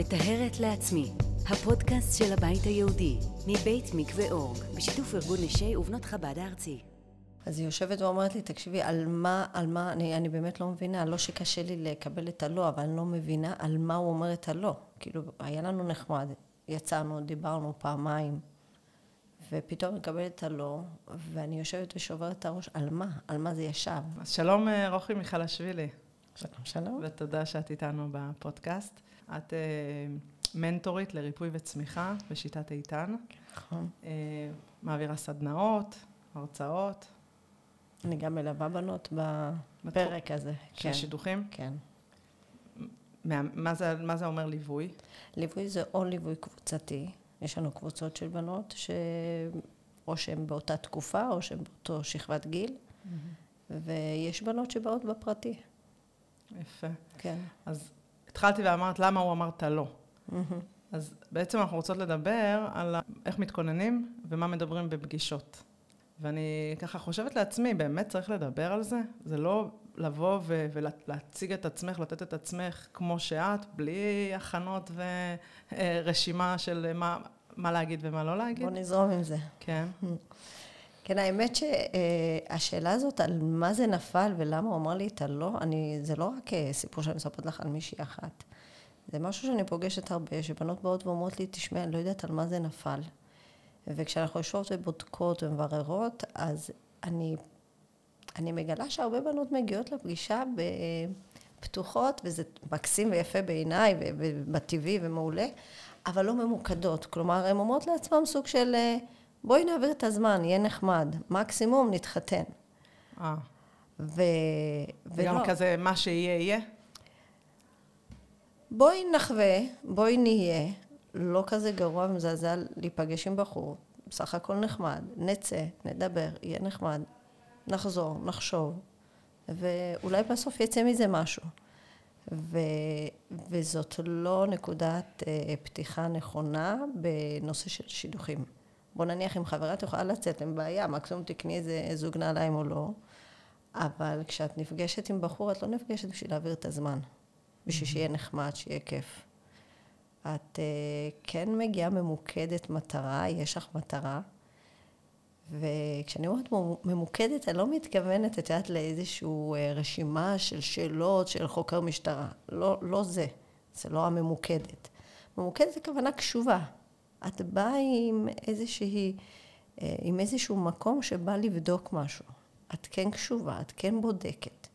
מטהרת לעצמי, הפודקאסט של הבית היהודי, מבית מקווה אורג, בשיתוף ארגון נשי ובנות חב"ד הארצי. אז היא יושבת ואומרת לי, תקשיבי, על מה, על מה, אני, אני באמת לא מבינה, לא שקשה לי לקבל את הלא, אבל אני לא מבינה על מה הוא אומר את הלא. כאילו, היה לנו נחמד, יצאנו, דיברנו פעמיים, ופתאום מקבל את הלא, ואני יושבת ושוברת את הראש, על מה? על מה זה ישב? אז שלום אה, רוחי מיכלשווילי. שלום, שלום. ותודה שאת איתנו בפודקאסט. את אה, מנטורית לריפוי וצמיחה בשיטת איתן. נכון. אה, מעבירה סדנאות, הרצאות. אני גם מלווה בנות בפרק הזה. של כן, שידוכים. כן. מה, מה, זה, מה זה אומר ליווי? ליווי זה או ליווי קבוצתי, יש לנו קבוצות של בנות ש... או שהן באותה תקופה או שהן באותו שכבת גיל, ויש בנות שבאות בפרטי, יפה. כן. אז התחלתי ואמרת למה הוא אמר את הלא. מהמם. אז בעצם אנחנו רוצות לדבר על איך מתכוננים ומה מדברים בפגישות. ואני ככה חושבת לעצמי, באמת צריך לדבר על זה? זה לא לבוא ו- ולהציג את עצמך, לתת את עצמך כמו שאת, בלי הכנות ורשימה של מה, מה להגיד ומה לא להגיד? בוא נזרום עם זה. כן. כן, האמת שהשאלה הזאת על מה זה נפל ולמה הוא אמר לי את הלא, אני, זה לא רק אה, סיפור שאני מספרת לך על מישהי אחת. זה משהו שאני פוגשת הרבה, שבנות באות ואומרות לי, תשמעי, אני לא יודעת על מה זה נפל. וכשאנחנו יושבות ובודקות ומבררות, אז אני, אני מגלה שהרבה בנות מגיעות לפגישה פתוחות, וזה מקסים ויפה בעיניי, ובטבעי ומעולה, אבל לא ממוקדות. כלומר, הן אומרות לעצמן סוג של, אה, בואי נעביר את הזמן, יהיה נחמד. מקסימום נתחתן. אה. ו... ולא. כזה, מה שיהיה, יהיה. בואי נחווה, בואי נהיה, לא כזה גרוע ומזעזע להיפגש עם בחור, בסך הכל נחמד, נצא, נדבר, יהיה נחמד, נחזור, נחשוב, ואולי בסוף יצא מזה משהו. ו... וזאת לא נקודת אה, פתיחה נכונה בנושא של שידוכים. בוא נניח אם חברה את יכולה לצאת, אין בעיה, מקסימום תקני איזה זוג נעליים או לא, אבל כשאת נפגשת עם בחור, את לא נפגשת בשביל להעביר את הזמן. בשביל שיהיה נחמד, שיהיה כיף. את uh, כן מגיעה ממוקדת מטרה, יש לך מטרה, וכשאני אומרת מו- ממוקדת, אני לא מתכוונת, את יודעת, לאיזושהי uh, רשימה של שאלות של חוקר משטרה. לא, לא זה, זה לא הממוקדת. ממוקדת זה כוונה קשובה. את באה עם איזושהי, uh, עם איזשהו מקום שבא לבדוק משהו. את כן קשובה, את כן בודקת.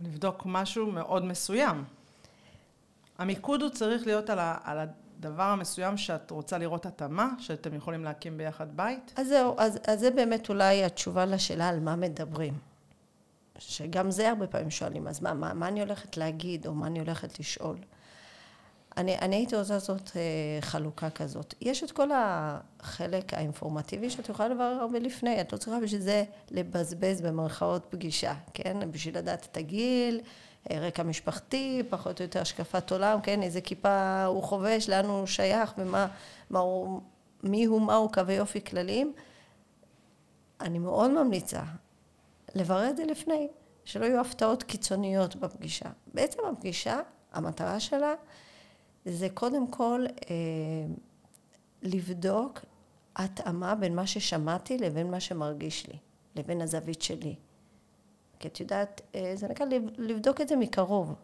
לבדוק משהו מאוד מסוים. המיקוד הוא צריך להיות על, ה, על הדבר המסוים שאת רוצה לראות התאמה, שאתם יכולים להקים ביחד בית. אז זהו, אז, אז זה באמת אולי התשובה לשאלה על מה מדברים. שגם זה הרבה פעמים שואלים, אז מה, מה, מה אני הולכת להגיד, או מה אני הולכת לשאול? אני, אני הייתי רוצה לעשות אה, חלוקה כזאת. יש את כל החלק האינפורמטיבי שאת יכולה לברר הרבה לפני, את לא צריכה בשביל זה לבזבז במרכאות פגישה, כן? בשביל לדעת את הגיל, אה, רקע משפחתי, פחות או יותר השקפת עולם, כן? איזה כיפה הוא חובש, לאן הוא שייך, ומה, מה הוא, מי הוא, מהו קווי יופי כלליים. אני מאוד ממליצה לברר את זה לפני, שלא יהיו הפתעות קיצוניות בפגישה. בעצם הפגישה, המטרה שלה זה קודם כל אה, לבדוק התאמה בין מה ששמעתי לבין מה שמרגיש לי, לבין הזווית שלי. כי את יודעת, אה, זה נקרא לב- לבדוק את זה מקרוב.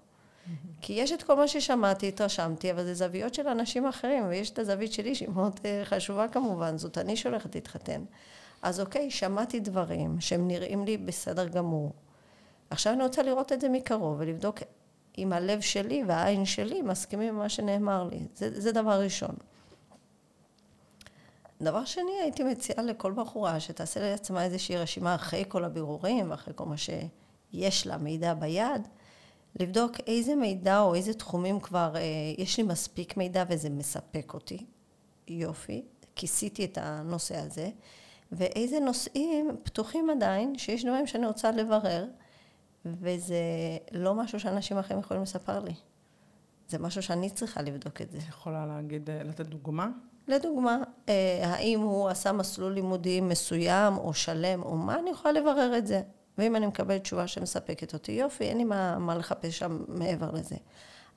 כי יש את כל מה ששמעתי, התרשמתי, אבל זה זוויות של אנשים אחרים, ויש את הזווית שלי שהיא מאוד אה, חשובה כמובן, זאת אני שהולכת להתחתן. אז אוקיי, שמעתי דברים שהם נראים לי בסדר גמור. עכשיו אני רוצה לראות את זה מקרוב ולבדוק אם הלב שלי והעין שלי מסכימים עם מה שנאמר לי. זה, זה דבר ראשון. דבר שני, הייתי מציעה לכל בחורה שתעשה לעצמה איזושהי רשימה אחרי כל הבירורים, אחרי כל מה שיש לה, מידע ביד, לבדוק איזה מידע או איזה תחומים כבר, אה, יש לי מספיק מידע וזה מספק אותי. יופי, כיסיתי את הנושא הזה. ואיזה נושאים פתוחים עדיין, שיש דברים שאני רוצה לברר, וזה לא משהו שאנשים אחרים יכולים לספר לי. זה משהו שאני צריכה לבדוק את זה. את יכולה להגיד, אה, לתת דוגמה? לדוגמה, אה, האם הוא עשה מסלול לימודי מסוים או שלם או מה, אני יכולה לברר את זה. ואם אני מקבלת תשובה שמספקת אותי, יופי, אין לי מה, מה לחפש שם מעבר לזה.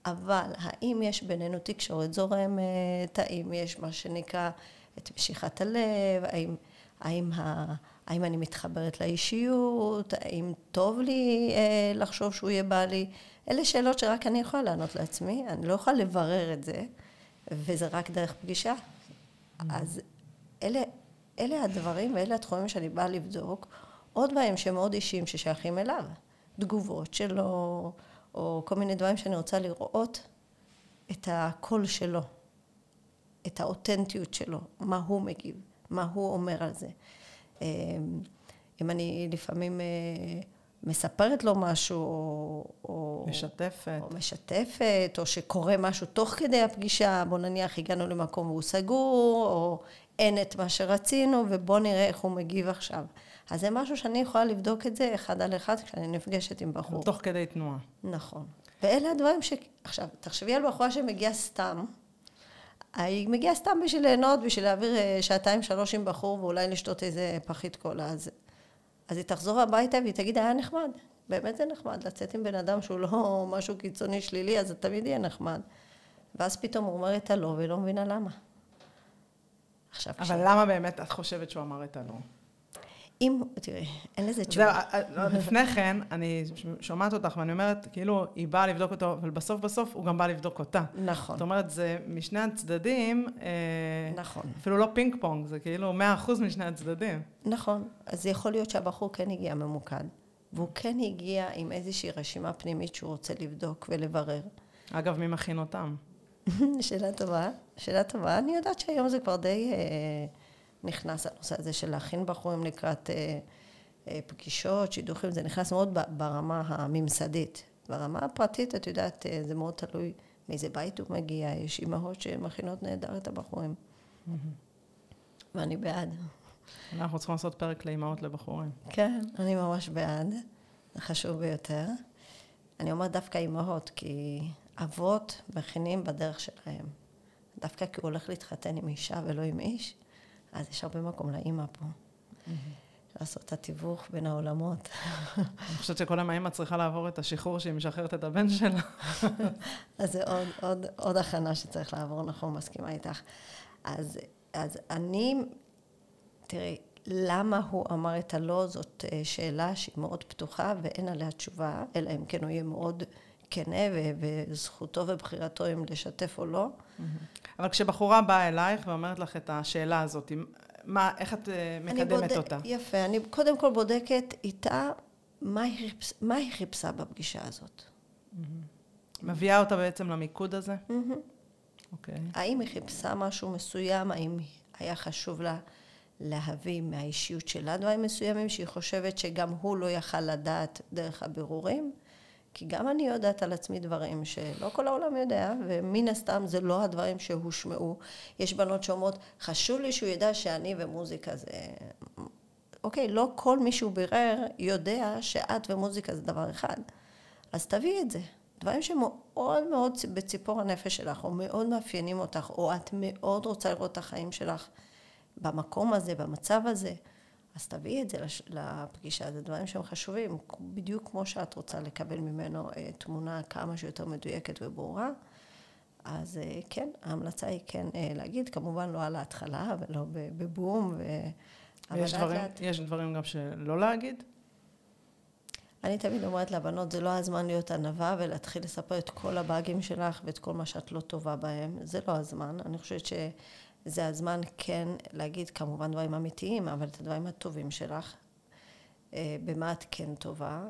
אבל האם יש בינינו תקשורת זורמת, האם יש מה שנקרא את משיכת הלב, האם, האם, ה, האם אני מתחברת לאישיות, האם טוב לי אה, לחשוב שהוא יהיה בעלי, אלה שאלות שרק אני יכולה לענות לעצמי, אני לא יכולה לברר את זה, וזה רק דרך פגישה. אז אלה, אלה הדברים ואלה התחומים שאני באה לבדוק. עוד דברים שהם מאוד אישיים ששייכים אליו. תגובות שלו, או כל מיני דברים שאני רוצה לראות את הקול שלו, את האותנטיות שלו, מה הוא מגיב, מה הוא אומר על זה. אמ, אם אני לפעמים אה, מספרת לו משהו, או... משתפת. או משתפת, או שקורה משהו תוך כדי הפגישה, בוא נניח הגענו למקום והוא סגור, או אין את מה שרצינו, ובוא נראה איך הוא מגיב עכשיו. אז זה משהו שאני יכולה לבדוק את זה אחד על אחד כשאני נפגשת עם בחור. תוך כדי תנועה. נכון. ואלה הדברים ש... עכשיו, תחשבי על בחורה שמגיעה סתם. היא מגיעה סתם בשביל ליהנות, בשביל להעביר אה, שעתיים שלוש עם בחור ואולי לשתות איזה פחית קולה. אז, אז היא תחזור הביתה והיא תגיד, היה נחמד. באמת זה נחמד, לצאת עם בן אדם שהוא לא משהו קיצוני שלילי, אז זה תמיד יהיה נחמד. ואז פתאום הוא אומר את הלא, והיא לא מבינה למה. עכשיו, אבל כש... למה באמת את חושבת שהוא אמר את הלא? אם, תראי, אין לזה תשובה. זהו, אה, אה, לפני כן, אני שומעת אותך ואני אומרת, כאילו, היא באה לבדוק אותו, אבל בסוף בסוף הוא גם בא לבדוק אותה. נכון. זאת אומרת, זה משני הצדדים, אה, נכון. אפילו לא פינג פונג, זה כאילו מאה אחוז משני הצדדים. נכון. אז יכול להיות שהבחור כן הגיע ממוקד, והוא כן הגיע עם איזושהי רשימה פנימית שהוא רוצה לבדוק ולברר. אגב, מי מכין אותם? שאלה טובה, שאלה טובה. אני יודעת שהיום זה כבר די... אה, נכנס הנושא הזה של להכין בחורים לקראת אה, אה, פגישות, שידוכים, זה נכנס מאוד ברמה הממסדית. ברמה הפרטית, את יודעת, אה, זה מאוד תלוי מאיזה בית הוא מגיע, יש אימהות שמכינות נהדר את הבחורים. ואני בעד. אנחנו צריכים לעשות פרק לאימהות לבחורים. כן, אני ממש בעד, זה חשוב ביותר. אני אומרת דווקא אימהות, כי אבות מכינים בדרך שלהם. דווקא כי הוא הולך להתחתן עם אישה ולא עם איש, אז יש הרבה מקום לאימא פה. לעשות את התיווך בין העולמות. אני חושבת שכל יום האימא צריכה לעבור את השחרור שהיא משחררת את הבן שלה. אז זה עוד, עוד, עוד הכנה שצריך לעבור, נכון, מסכימה איתך. אז, אז אני, תראי, למה הוא אמר את הלא, זאת אה, שאלה שהיא מאוד פתוחה ואין עליה תשובה, אלא אם כן הוא יהיה מאוד כנה וזכותו ובחירתו אם לשתף או לא. אבל כשבחורה באה אלייך ואומרת לך את השאלה הזאת, מה, איך את אה, מקדמת בודק, אותה? יפה, אני קודם כל בודקת איתה מה היא, חיפש, מה היא חיפשה בפגישה הזאת. מביאה אותה בעצם למיקוד הזה? אוקיי. Okay. האם היא חיפשה משהו מסוים? האם היה חשוב לה להביא מהאישיות שלה דברים מסוימים שהיא חושבת שגם הוא לא יכל לדעת דרך הבירורים? כי גם אני יודעת על עצמי דברים שלא כל העולם יודע, ומן הסתם זה לא הדברים שהושמעו. יש בנות שאומרות, חשוב לי שהוא ידע שאני ומוזיקה זה... אוקיי, לא כל מי שהוא בירר יודע שאת ומוזיקה זה דבר אחד. אז תביאי את זה. דברים שמאוד מאוד בציפור הנפש שלך, או מאוד מאפיינים אותך, או את מאוד רוצה לראות את החיים שלך במקום הזה, במצב הזה. אז תביאי את זה לפגישה, זה דברים שהם חשובים, בדיוק כמו שאת רוצה לקבל ממנו אה, תמונה כמה שיותר מדויקת וברורה. אז אה, כן, ההמלצה היא כן אה, להגיד, כמובן לא על ההתחלה ולא בבום. ו... יש דברים, לאט... יש דברים גם שלא להגיד? אני תמיד אומרת לבנות, זה לא הזמן להיות ענווה ולהתחיל לספר את כל הבאגים שלך ואת כל מה שאת לא טובה בהם, זה לא הזמן. אני חושבת ש... זה הזמן כן להגיד כמובן דברים אמיתיים, אבל את הדברים הטובים שלך, אה, במה את כן טובה.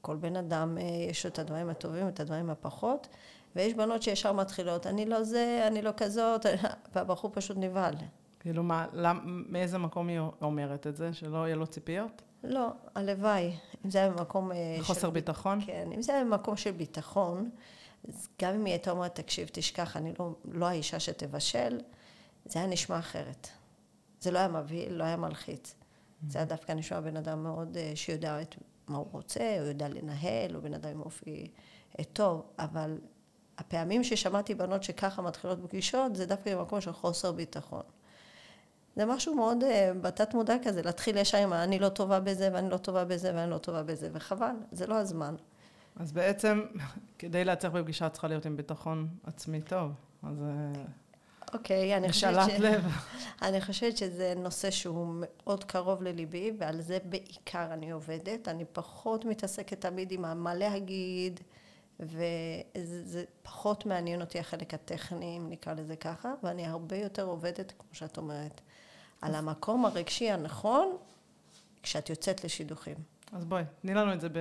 כל בן אדם אה, יש לו את הדברים הטובים, את הדברים הפחות, ויש בנות שישר מתחילות, אני לא זה, אני לא כזאת, והבחור פשוט נבהל. כאילו מה, למ, מאיזה מקום היא אומרת את זה? שלא יהיה לו ציפיות? לא, הלוואי. אם זה היה במקום... אה, חוסר של... ביטחון? כן, אם זה היה במקום של ביטחון, אז גם אם היא הייתה אומרת, תקשיב, תשכח, אני לא, לא האישה שתבשל, זה היה נשמע אחרת. זה לא היה מבהיל, לא היה מלחיץ. זה היה דווקא נשמע בן אדם מאוד אה, שיודע את מה הוא רוצה, הוא יודע לנהל, הוא בן אדם עם אופי אה, טוב, אבל הפעמים ששמעתי בנות שככה מתחילות פגישות, זה דווקא במקום של חוסר ביטחון. זה משהו מאוד אה, בתת מודע כזה, להתחיל ישר עם אני לא טובה בזה, ואני לא טובה בזה, ואני לא טובה בזה, וחבל, זה לא הזמן. אז בעצם, כדי להצליח בפגישה צריכה להיות עם ביטחון עצמי טוב. אז אוקיי, אני חושבת משאלת לב. אני חושבת שזה נושא שהוא מאוד קרוב לליבי, ועל זה בעיקר אני עובדת. אני פחות מתעסקת תמיד עם מה להגיד, וזה זה פחות מעניין אותי החלק הטכני, אם נקרא לזה ככה, ואני הרבה יותר עובדת, כמו שאת אומרת, על המקום הרגשי הנכון כשאת יוצאת לשידוכים. אז בואי, תני לנו את זה ב...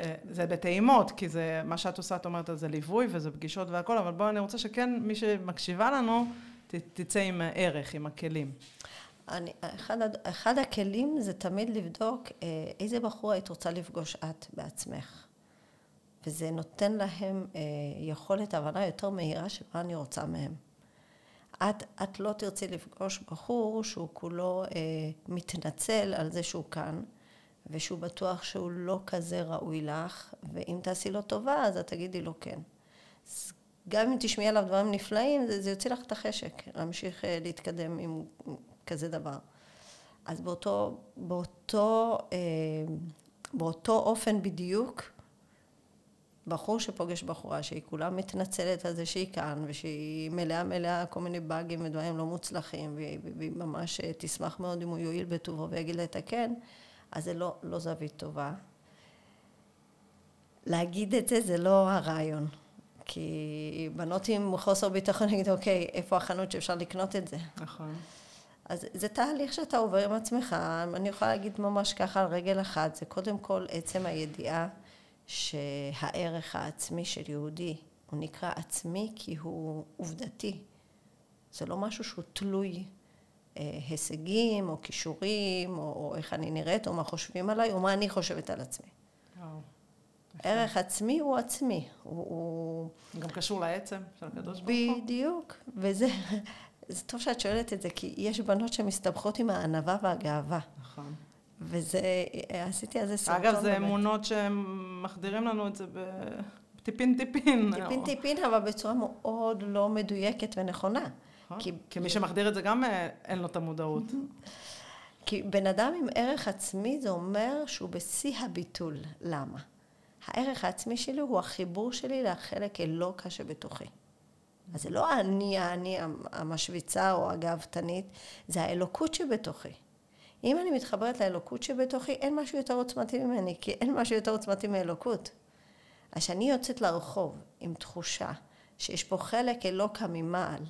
אה, זה בטעימות, כי זה, מה שאת עושה, את אומרת, זה ליווי וזה פגישות והכל, אבל בואי, אני רוצה שכן, מי שמקשיבה לנו, ת, תצא עם ערך, עם הכלים. אני, אחד, אחד הכלים זה תמיד לבדוק אה, איזה בחור היית רוצה לפגוש את בעצמך. וזה נותן להם אה, יכולת הבנה יותר מהירה של מה אני רוצה מהם. את, את לא תרצי לפגוש בחור שהוא כולו אה, מתנצל על זה שהוא כאן, ושהוא בטוח שהוא לא כזה ראוי לך, ואם תעשי לו טובה, אז את תגידי לו כן. גם אם תשמעי עליו דברים נפלאים, זה, זה יוציא לך את החשק להמשיך אה, להתקדם עם כזה דבר. אז באותו, באותו, אה, באותו אופן בדיוק, בחור שפוגש בחורה שהיא כולה מתנצלת על זה שהיא כאן ושהיא מלאה מלאה כל מיני באגים ודברים לא מוצלחים והיא ממש אה, תשמח מאוד אם הוא יועיל בטובו ויגיד לה את הכן, אז זה לא, לא זווית טובה. להגיד את זה זה לא הרעיון. כי בנות עם חוסר ביטחון יגידו, אוקיי, איפה החנות שאפשר לקנות את זה? נכון. אז זה תהליך שאתה עובר עם עצמך, אני יכולה להגיד ממש ככה על רגל אחת, זה קודם כל עצם הידיעה שהערך העצמי של יהודי הוא נקרא עצמי כי הוא עובדתי. זה לא משהו שהוא תלוי הישגים או כישורים או, או איך אני נראית או מה חושבים עליי או מה אני חושבת על עצמי. וואו. ערך עצמי הוא עצמי. הוא, הוא... גם קשור לעצם של הקדוש ברוך הוא. בדיוק. וזה זה טוב שאת שואלת את זה, כי יש בנות שמסתבכות עם הענווה והגאווה. נכון. וזה, עשיתי על זה סרטון. אגב, זה באמת. אמונות שהם מחדירים לנו את זה בטיפין טיפין. טיפין טיפין, אבל בצורה מאוד לא מדויקת ונכונה. נכון. כי- מי שמחדיר את זה גם אה, אין לו את המודעות. כי בן אדם עם ערך עצמי זה אומר שהוא בשיא הביטול. למה? הערך העצמי שלי הוא החיבור שלי לחלק אלוקה שבתוכי. אז זה לא אני, האני המשוויצה או הגאוותנית, זה האלוקות שבתוכי. אם אני מתחברת לאלוקות שבתוכי, אין משהו יותר עוצמתי ממני, כי אין משהו יותר עוצמתי מאלוקות. אז כשאני יוצאת לרחוב עם תחושה שיש פה חלק אלוקה ממעל,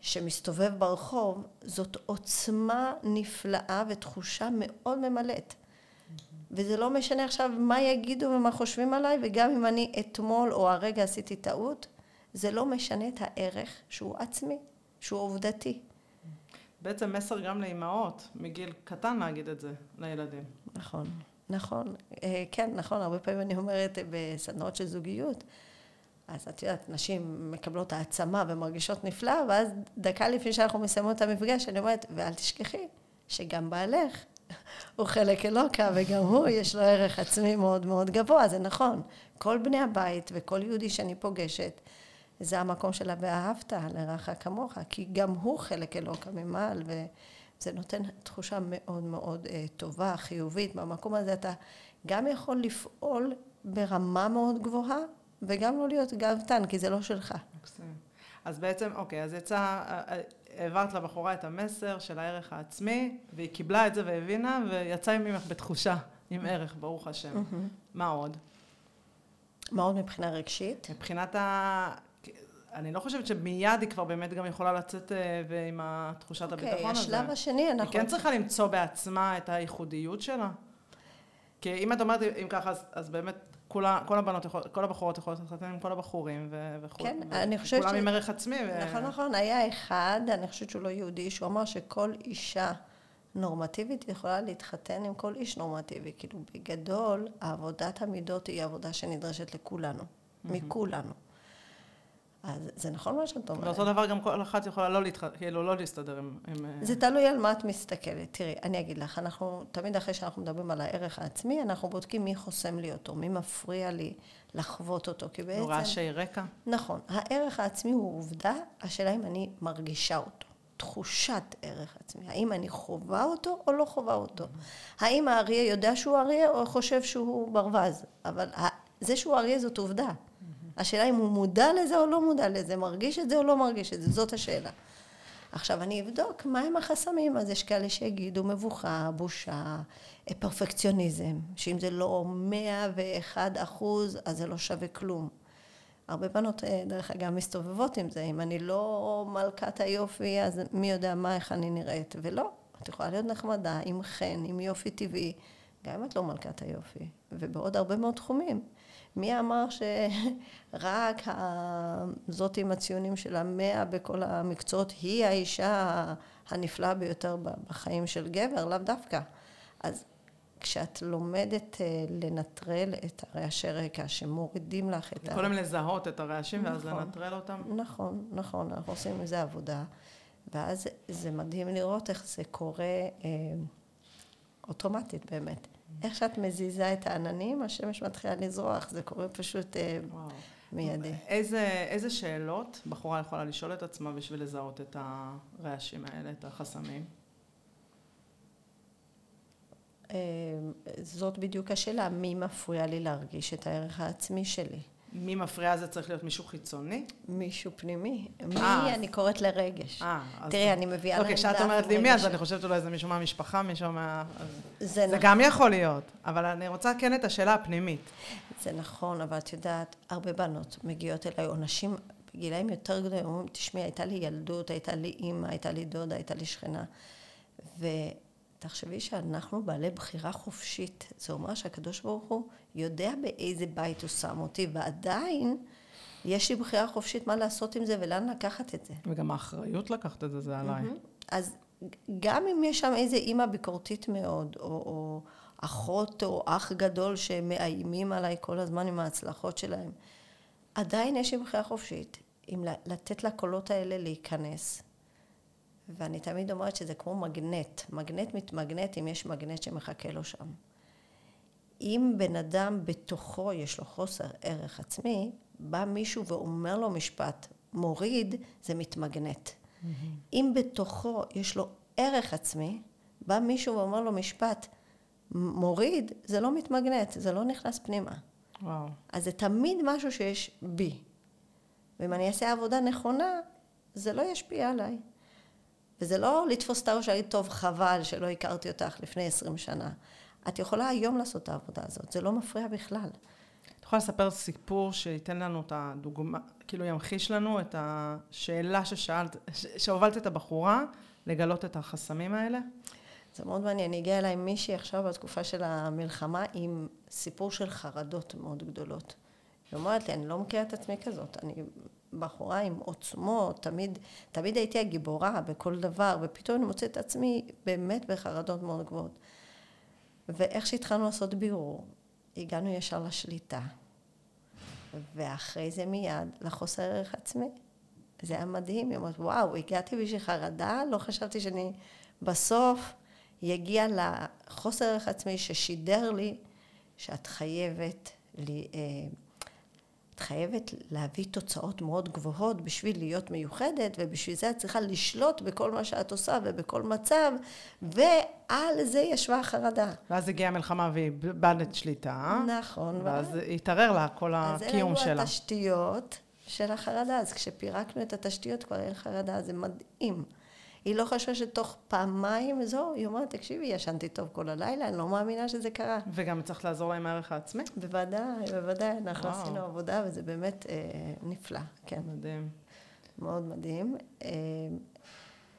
שמסתובב ברחוב, זאת עוצמה נפלאה ותחושה מאוד ממלאת. וזה לא משנה עכשיו מה יגידו ומה חושבים עליי, וגם אם אני אתמול או הרגע עשיתי טעות, זה לא משנה את הערך שהוא עצמי, שהוא עובדתי. בעצם מסר גם לאימהות, מגיל קטן להגיד את זה לילדים. נכון, נכון. אה, כן, נכון, הרבה פעמים אני אומרת אה, בסדנאות של זוגיות, אז את יודעת, נשים מקבלות העצמה ומרגישות נפלא, ואז דקה לפני שאנחנו מסיימות את המפגש, אני אומרת, ואל תשכחי שגם בעלך הוא חלק אלוקה, וגם הוא, יש לו ערך עצמי מאוד מאוד גבוה, זה נכון. כל בני הבית וכל יהודי שאני פוגשת, זה המקום של ה"ואהבת לרעך כמוך", כי גם הוא חלק אלוקה ממעל, וזה נותן תחושה מאוד מאוד אה, טובה, חיובית. במקום הזה אתה גם יכול לפעול ברמה מאוד גבוהה, וגם לא להיות גאוותן, כי זה לא שלך. מקסים. אז בעצם, אוקיי, אז יצא, אה, אה, העברת לבחורה את המסר של הערך העצמי, והיא קיבלה את זה והבינה, ויצאה ממך בתחושה, עם ערך, ברוך השם. מה עוד? מה עוד מבחינה רגשית? מבחינת ה... אני לא חושבת שמיד היא כבר באמת גם יכולה לצאת אה, ועם תחושת אוקיי, הביטחון הזה. השלב השני, אנחנו... היא כן צריכה למצוא בעצמה את הייחודיות שלה. כי אם את אומרת, אם ככה, אז, אז באמת כולה, כל הבנות, יכול, כל הבחורות יכולות להתחתן עם כל הבחורים ו- וכו'. כן, ו- אני חושבת כולם ש- עם ערך עצמי. ו... נכון, נכון. היה אחד, אני חושבת שהוא לא יהודי, שהוא אמר שכל אישה נורמטיבית יכולה להתחתן עם כל איש נורמטיבי. כאילו, בגדול, עבודת המידות היא עבודה שנדרשת לכולנו, מכולנו. אז זה נכון מה שאת אומרת. ואותו דבר גם כל אחת יכולה לא, להתח... כאילו, לא להסתדר עם... אה, זה תלוי על מה את מסתכלת. תראי, אני אגיד לך, אנחנו, תמיד אחרי שאנחנו מדברים על הערך העצמי, אנחנו בודקים מי חוסם לי אותו, מי מפריע לי לחוות אותו, כי בעצם... רעשי רקע. נכון. הערך העצמי הוא עובדה, השאלה אם אני מרגישה אותו. תחושת ערך עצמי. האם אני חווה אותו או לא חווה אותו? האם האריה יודע שהוא אריה או חושב שהוא ברווז? אבל זה שהוא אריה זאת עובדה. השאלה אם הוא מודע לזה או לא מודע לזה, מרגיש את זה או לא מרגיש את זה, זאת השאלה. עכשיו אני אבדוק מהם החסמים, אז יש כאלה שיגידו מבוכה, בושה, פרפקציוניזם, שאם זה לא 101 אחוז אז זה לא שווה כלום. הרבה בנות אה, דרך אגב מסתובבות עם זה, אם אני לא מלכת היופי אז מי יודע מה, איך אני נראית, ולא, את יכולה להיות נחמדה, עם חן, עם יופי טבעי, גם אם את לא מלכת היופי, ובעוד הרבה מאוד תחומים. מי אמר שרק זאת עם הציונים של המאה בכל המקצועות היא האישה הנפלאה ביותר בחיים של גבר? לאו דווקא. אז כשאת לומדת אה, לנטרל את הרעשי רקע שמורידים לך את ה... קודם לזהות את הרעשים נכון, ואז לנטרל אותם? נכון, נכון, אנחנו עושים מזה עבודה. ואז זה מדהים לראות איך זה קורה אה, אוטומטית באמת. איך שאת מזיזה את העננים, השמש מתחילה לזרוח, זה קורה פשוט אה, מיידי. איזה, איזה שאלות בחורה יכולה לשאול את עצמה בשביל לזהות את הרעשים האלה, את החסמים? אה, זאת בדיוק השאלה, מי מפריע לי להרגיש את הערך העצמי שלי? מי מפריע זה צריך להיות מישהו חיצוני? מישהו פנימי. מי אה, אני קוראת לרגש. אה, תראי, אני מביאה אוקיי, כשאת אומרת לי מי, אז אני חושבת אולי זה מישהו מהמשפחה, מישהו מה... זה נכון. גם יכול להיות, אבל אני רוצה כן את השאלה הפנימית. זה נכון, אבל את יודעת, הרבה בנות מגיעות אליי, או נשים בגילאים יותר גדולים, אומרים, תשמעי, הייתה לי ילדות, הייתה לי אימא, הייתה לי דודה, הייתה לי שכנה. תחשבי שאנחנו בעלי בחירה חופשית. זה אומר שהקדוש ברוך הוא יודע באיזה בית הוא שם אותי, ועדיין יש לי בחירה חופשית מה לעשות עם זה ולאן לקחת את זה. וגם האחריות לקחת את זה, זה עליי. אז גם אם יש שם איזה אימא ביקורתית מאוד, או, או אחות או אח גדול שמאיימים עליי כל הזמן עם ההצלחות שלהם, עדיין יש לי בחירה חופשית. אם לתת לקולות האלה להיכנס, ואני תמיד אומרת שזה כמו מגנט. מגנט מתמגנט אם יש מגנט שמחכה לו שם. אם בן אדם בתוכו יש לו חוסר ערך עצמי, בא מישהו ואומר לו משפט מוריד, זה מתמגנט. Mm-hmm. אם בתוכו יש לו ערך עצמי, בא מישהו ואומר לו משפט מוריד, זה לא מתמגנט, זה לא נכנס פנימה. וואו. אז זה תמיד משהו שיש בי. ואם אני אעשה עבודה נכונה, זה לא ישפיע עליי. וזה לא לתפוס את הראש ולהגיד, טוב, חבל שלא הכרתי אותך לפני עשרים שנה. את יכולה היום לעשות את העבודה הזאת, זה לא מפריע בכלל. את יכולה לספר סיפור שייתן לנו את הדוגמה, כאילו ימחיש לנו את השאלה ששאלת, שהובלת את הבחורה לגלות את החסמים האלה? זה מאוד מעניין. הגיעה אליי מישהי עכשיו בתקופה של המלחמה עם סיפור של חרדות מאוד גדולות. היא אומרת לי, אני לא מכירה את עצמי כזאת. אני בחורה עם עוצמות, תמיד, תמיד הייתי הגיבורה בכל דבר, ופתאום אני מוצאת את עצמי באמת בחרדות מאוד גבוהות. ואיך שהתחלנו לעשות בירור, הגענו ישר לשליטה, ואחרי זה מיד לחוסר ערך עצמי. זה היה מדהים, היא אומרת, וואו, הגעתי בשביל חרדה, לא חשבתי שאני בסוף יגיע לחוסר ערך עצמי ששידר לי שאת חייבת לי, אה, את חייבת להביא תוצאות מאוד גבוהות בשביל להיות מיוחדת, ובשביל זה את צריכה לשלוט בכל מה שאת עושה ובכל מצב, ועל זה ישבה החרדה. ואז הגיעה המלחמה ואיבדת שליטה. נכון. ואז. התערער לה כל הקיום שלה. אז אלה היו התשתיות של החרדה. אז כשפירקנו את התשתיות כבר אין חרדה, זה מדהים. היא לא חשבה שתוך פעמיים זהו, היא אומרת, תקשיבי, ישנתי טוב כל הלילה, אני לא מאמינה שזה קרה. וגם צריך לעזור לה עם הערך העצמי? בוודאי, בוודאי, אנחנו וואו. עשינו עבודה וזה באמת אה, נפלא, כן. מדהים. מאוד מדהים. אה,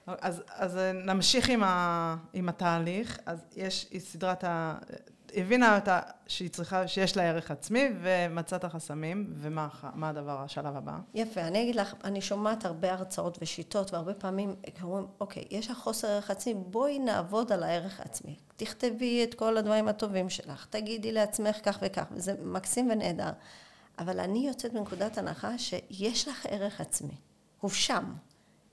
אז, אז נמשיך עם, ה, עם התהליך, אז יש סדרת ה... הבינה אותה שהיא צריכה, שיש לה ערך עצמי, ומצאת חסמים, ומה הדבר, השלב הבא? יפה, אני אגיד לך, אני שומעת הרבה הרצאות ושיטות, והרבה פעמים אומרים, אוקיי, יש לך חוסר ערך עצמי, בואי נעבוד על הערך העצמי. תכתבי את כל הדברים הטובים שלך, תגידי לעצמך כך וכך, וזה מקסים ונהדר. אבל אני יוצאת מנקודת הנחה שיש לך ערך עצמי. הוא שם.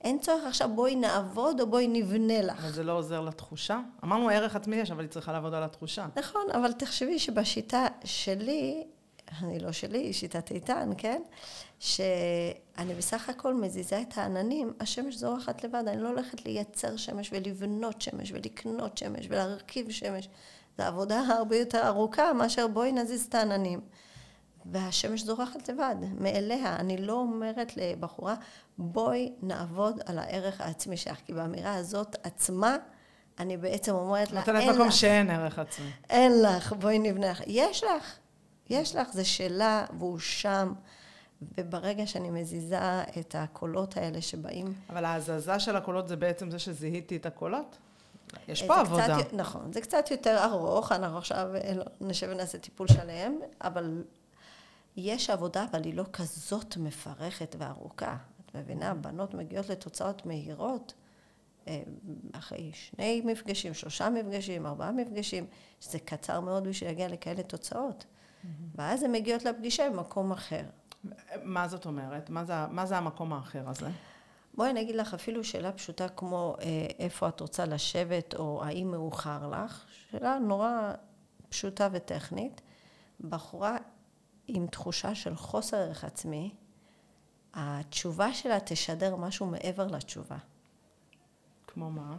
אין צורך עכשיו בואי נעבוד או בואי נבנה לך. אבל זה לא עוזר לתחושה? אמרנו ערך עצמי יש, אבל היא צריכה לעבוד על התחושה. נכון, אבל תחשבי שבשיטה שלי, אני לא שלי, היא שיטת איתן, כן? שאני בסך הכל מזיזה את העננים, השמש זורחת לבד, אני לא הולכת לייצר שמש ולבנות שמש ולקנות שמש ולהרכיב שמש. זו עבודה הרבה יותר ארוכה מאשר בואי נזיז את העננים. והשמש זורחת לבד, מאליה. אני לא אומרת לבחורה, בואי נעבוד על הערך העצמי שלך, כי באמירה הזאת עצמה, אני בעצם אומרת לה, אין לך. נותנת מקום שאין ערך עצמי. אין לך, בואי נבנה לך. יש לך, יש לך, זה שלה, והוא שם. וברגע שאני מזיזה את הקולות האלה שבאים... אבל ההזזה של הקולות זה בעצם זה שזיהיתי את הקולות? יש פה עבודה. קצת, נכון, זה קצת יותר ארוך, אנחנו עכשיו לא, נשב ונעשה טיפול שלם, אבל יש עבודה, אבל היא לא כזאת מפרכת וארוכה. את מבינה? בנות מגיעות לתוצאות מהירות אה, אחרי שני מפגשים, שלושה מפגשים, ארבעה מפגשים, שזה קצר מאוד בשביל להגיע לכאלה תוצאות. ואז הן מגיעות לפגישה במקום אחר. מה זאת אומרת? מה זה, מה זה המקום האחר הזה? בואי אני אגיד לך אפילו שאלה פשוטה כמו אה, איפה את רוצה לשבת או האם מאוחר לך, שאלה נורא פשוטה וטכנית. בחורה עם תחושה של חוסר ערך עצמי, התשובה שלה תשדר משהו מעבר לתשובה. כמו מה?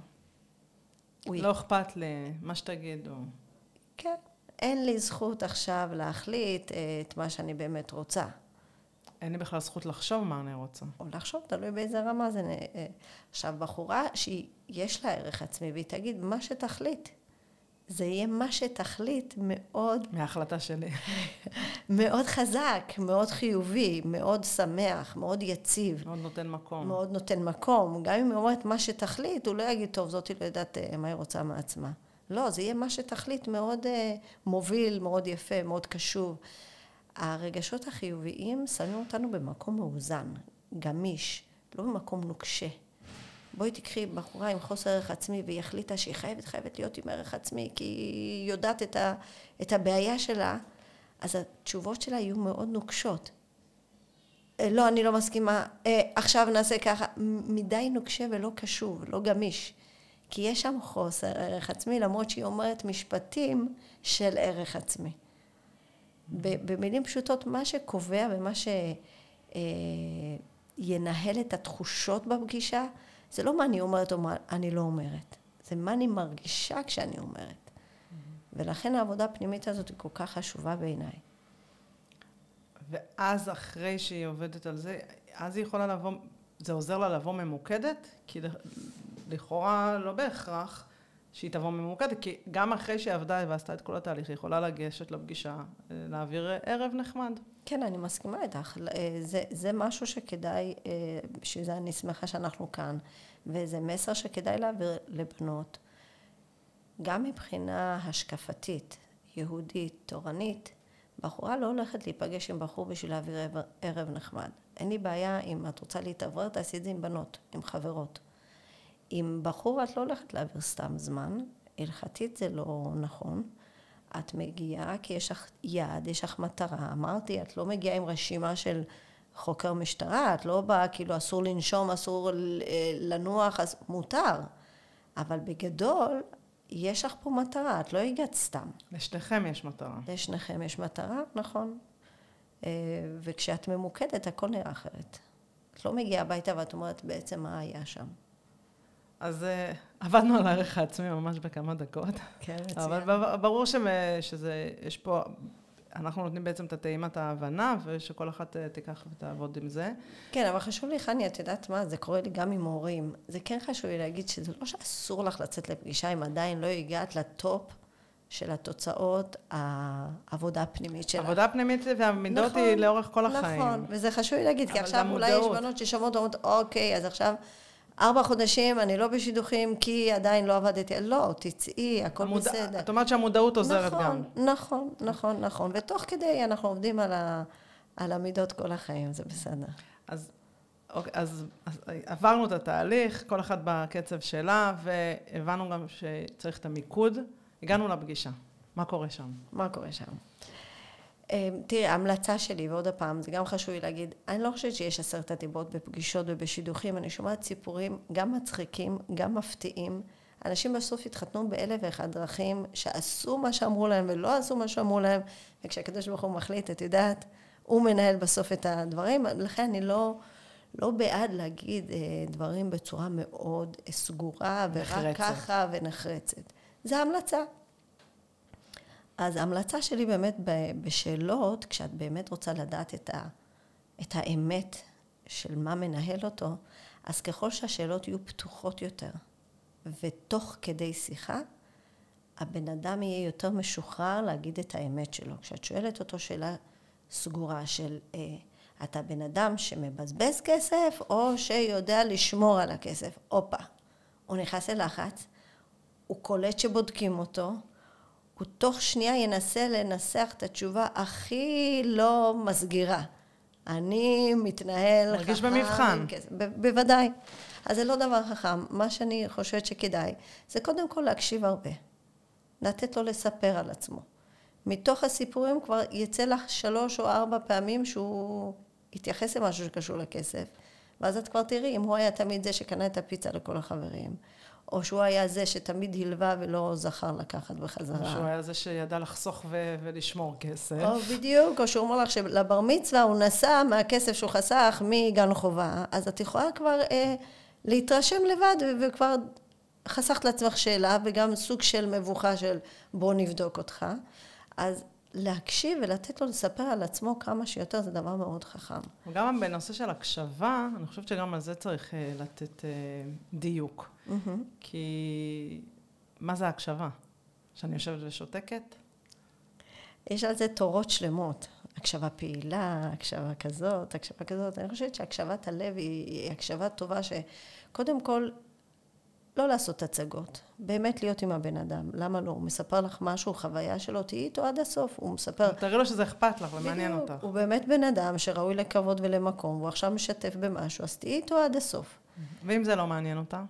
Oui. לא אכפת לי, מה שתגידו. כן. אין לי זכות עכשיו להחליט אה, את מה שאני באמת רוצה. אין לי בכלל זכות לחשוב מה אני רוצה. או לחשוב, תלוי באיזה רמה זה... אה, עכשיו, בחורה שיש לה ערך עצמי, והיא תגיד, מה שתחליט. זה יהיה מה שתחליט מאוד... מההחלטה שלי. מאוד חזק, מאוד חיובי, מאוד שמח, מאוד יציב. מאוד נותן מקום. מאוד נותן מקום. גם אם היא אומרת מה שתחליט, הוא לא יגיד, טוב, זאתי לא יודעת אה, מה היא רוצה מעצמה. לא, זה יהיה מה שתחליט מאוד uh, מוביל, מאוד יפה, מאוד קשוב. הרגשות החיוביים שמים אותנו במקום מאוזן, גמיש, לא במקום נוקשה. בואי תקחי בחורה עם חוסר ערך עצמי והיא החליטה שהיא חייבת, חייבת להיות עם ערך עצמי כי היא יודעת את, ה, את הבעיה שלה, אז התשובות שלה יהיו מאוד נוקשות. אה, לא, אני לא מסכימה, אה, עכשיו נעשה ככה, מדי נוקשה ולא קשוב, לא גמיש. כי יש שם חוסר ערך עצמי, למרות שהיא אומרת משפטים של ערך עצמי. במילים פשוטות, מה שקובע ומה שינהל את התחושות בפגישה, זה לא מה אני אומרת או מה אני לא אומרת, זה מה אני מרגישה כשאני אומרת. ולכן העבודה הפנימית הזאת היא כל כך חשובה בעיניי. ואז אחרי שהיא עובדת על זה, אז היא יכולה לבוא, זה עוזר לה לבוא ממוקדת? כי לכאורה לא בהכרח שהיא תבוא ממוקדת, כי גם אחרי שהיא עבדה ועשתה את כל התהליך, היא יכולה לגשת לפגישה, אה, להעביר ערב נחמד. כן, אני מסכימה איתך. אה, זה, זה משהו שכדאי, אה, בשביל זה אני שמחה שאנחנו כאן, וזה מסר שכדאי להעביר לבנות, גם מבחינה השקפתית, יהודית, תורנית, בחורה לא הולכת להיפגש עם בחור בשביל להעביר ערב נחמד. אין לי בעיה אם את רוצה להתאוורר, תעשי את זה עם בנות, עם חברות. עם בחור את לא הולכת להעביר סתם זמן, הלכתית זה לא נכון. את מגיעה כי יש לך יעד, יש לך מטרה. אמרתי, את לא מגיעה עם רשימה של חוקר משטרה, את לא באה כאילו אסור לנשום, אסור לנוח, אז מותר. אבל בגדול, יש לך פה מטרה, את לא הגעת סתם. לשניכם יש מטרה. לשניכם יש מטרה, נכון. אה, וכשאת ממוקדת, הכל נראה אחרת. את לא מגיעה הביתה ואת אומרת בעצם מה היה שם. אז uh, עבדנו על הערך העצמי ממש בכמה דקות. כן, מצוין. אבל ברור שזה, יש פה, אנחנו נותנים בעצם את הטעימת ההבנה, ושכל אחת uh, תיקח ותעבוד עם זה. כן, אבל חשוב לי, חני, את יודעת מה? זה קורה לי גם עם הורים. זה כן חשוב לי להגיד שזה לא שאסור לך לצאת לפגישה אם עדיין לא הגעת לטופ. של התוצאות, העבודה הפנימית שלך. עבודה פנימית והמידות נכון, היא לאורך כל החיים. נכון, וזה חשוב לי להגיד, כי עכשיו אולי יש בנות ששומעות ואומרות, אוקיי, אז עכשיו ארבע חודשים אני לא בשידוכים כי עדיין לא עבדתי, לא, תצאי, הכל המוד... בסדר. את אומרת שהמודעות עוזרת נכון, גם. נכון, נכון, נכון, ותוך כדי אנחנו עובדים על, ה, על המידות כל החיים, זה בסדר. אז, אוקיי, אז, אז עברנו את התהליך, כל אחת בקצב שלה, והבנו גם שצריך את המיקוד. הגענו לפגישה, מה קורה שם? מה קורה שם? אמ, תראי, ההמלצה שלי, ועוד פעם, זה גם חשוב לי להגיד, אני לא חושבת שיש עשרת הדיברות בפגישות ובשידוכים, אני שומעת סיפורים גם מצחיקים, גם מפתיעים. אנשים בסוף התחתנו באלף ואחד דרכים, שעשו מה שאמרו להם ולא עשו מה שאמרו להם, וכשהקדוש ברוך הוא מחליט, את יודעת, הוא מנהל בסוף את הדברים, לכן אני לא, לא בעד להגיד אה, דברים בצורה מאוד סגורה, ורק נחרצת. ככה ונחרצת. זה המלצה. אז ההמלצה שלי באמת בשאלות, כשאת באמת רוצה לדעת את, ה, את האמת של מה מנהל אותו, אז ככל שהשאלות יהיו פתוחות יותר, ותוך כדי שיחה, הבן אדם יהיה יותר משוחרר להגיד את האמת שלו. כשאת שואלת אותו שאלה סגורה של אה, אתה בן אדם שמבזבז כסף או שיודע לשמור על הכסף, הופה, הוא נכנס ללחץ, הוא קולט שבודקים אותו, הוא תוך שנייה ינסה לנסח את התשובה הכי לא מסגירה. אני מתנהל מרגיש חכם במבחן. עם כסף. ב- בוודאי. אז זה לא דבר חכם. מה שאני חושבת שכדאי, זה קודם כל להקשיב הרבה. לתת לו לספר על עצמו. מתוך הסיפורים כבר יצא לך שלוש או ארבע פעמים שהוא יתייחס למשהו שקשור לכסף, ואז את כבר תראי אם הוא היה תמיד זה שקנה את הפיצה לכל החברים, או שהוא היה זה שתמיד הלווה ולא זכר לקחת בחזרה. שהוא היה זה שידע לחסוך ו- ולשמור כסף. או בדיוק, או שהוא אומר לך שלבר מצווה הוא נסע מהכסף שהוא חסך מגן חובה, אז את יכולה כבר אה, להתרשם לבד ו- וכבר חסכת לעצמך שאלה וגם סוג של מבוכה של בוא נבדוק אותך. אז להקשיב ולתת לו לספר על עצמו כמה שיותר זה דבר מאוד חכם. וגם בנושא של הקשבה, אני חושבת שגם על זה צריך אה, לתת אה, דיוק. כי מה זה הקשבה? שאני יושבת ושותקת? יש על זה תורות שלמות. הקשבה פעילה, הקשבה כזאת, הקשבה כזאת. אני חושבת שהקשבת הלב היא, היא הקשבה טובה שקודם כל, לא לעשות הצגות. באמת להיות עם הבן אדם. למה לא? הוא מספר לך משהו, חוויה שלו, תהיי איתו עד הסוף. הוא מספר... תראי לו שזה אכפת לך ומעניין בדיוק. אותך. הוא באמת בן אדם שראוי לכבוד ולמקום, והוא עכשיו משתף במשהו, אז תהיי איתו עד הסוף. ואם זה לא מעניין אותה?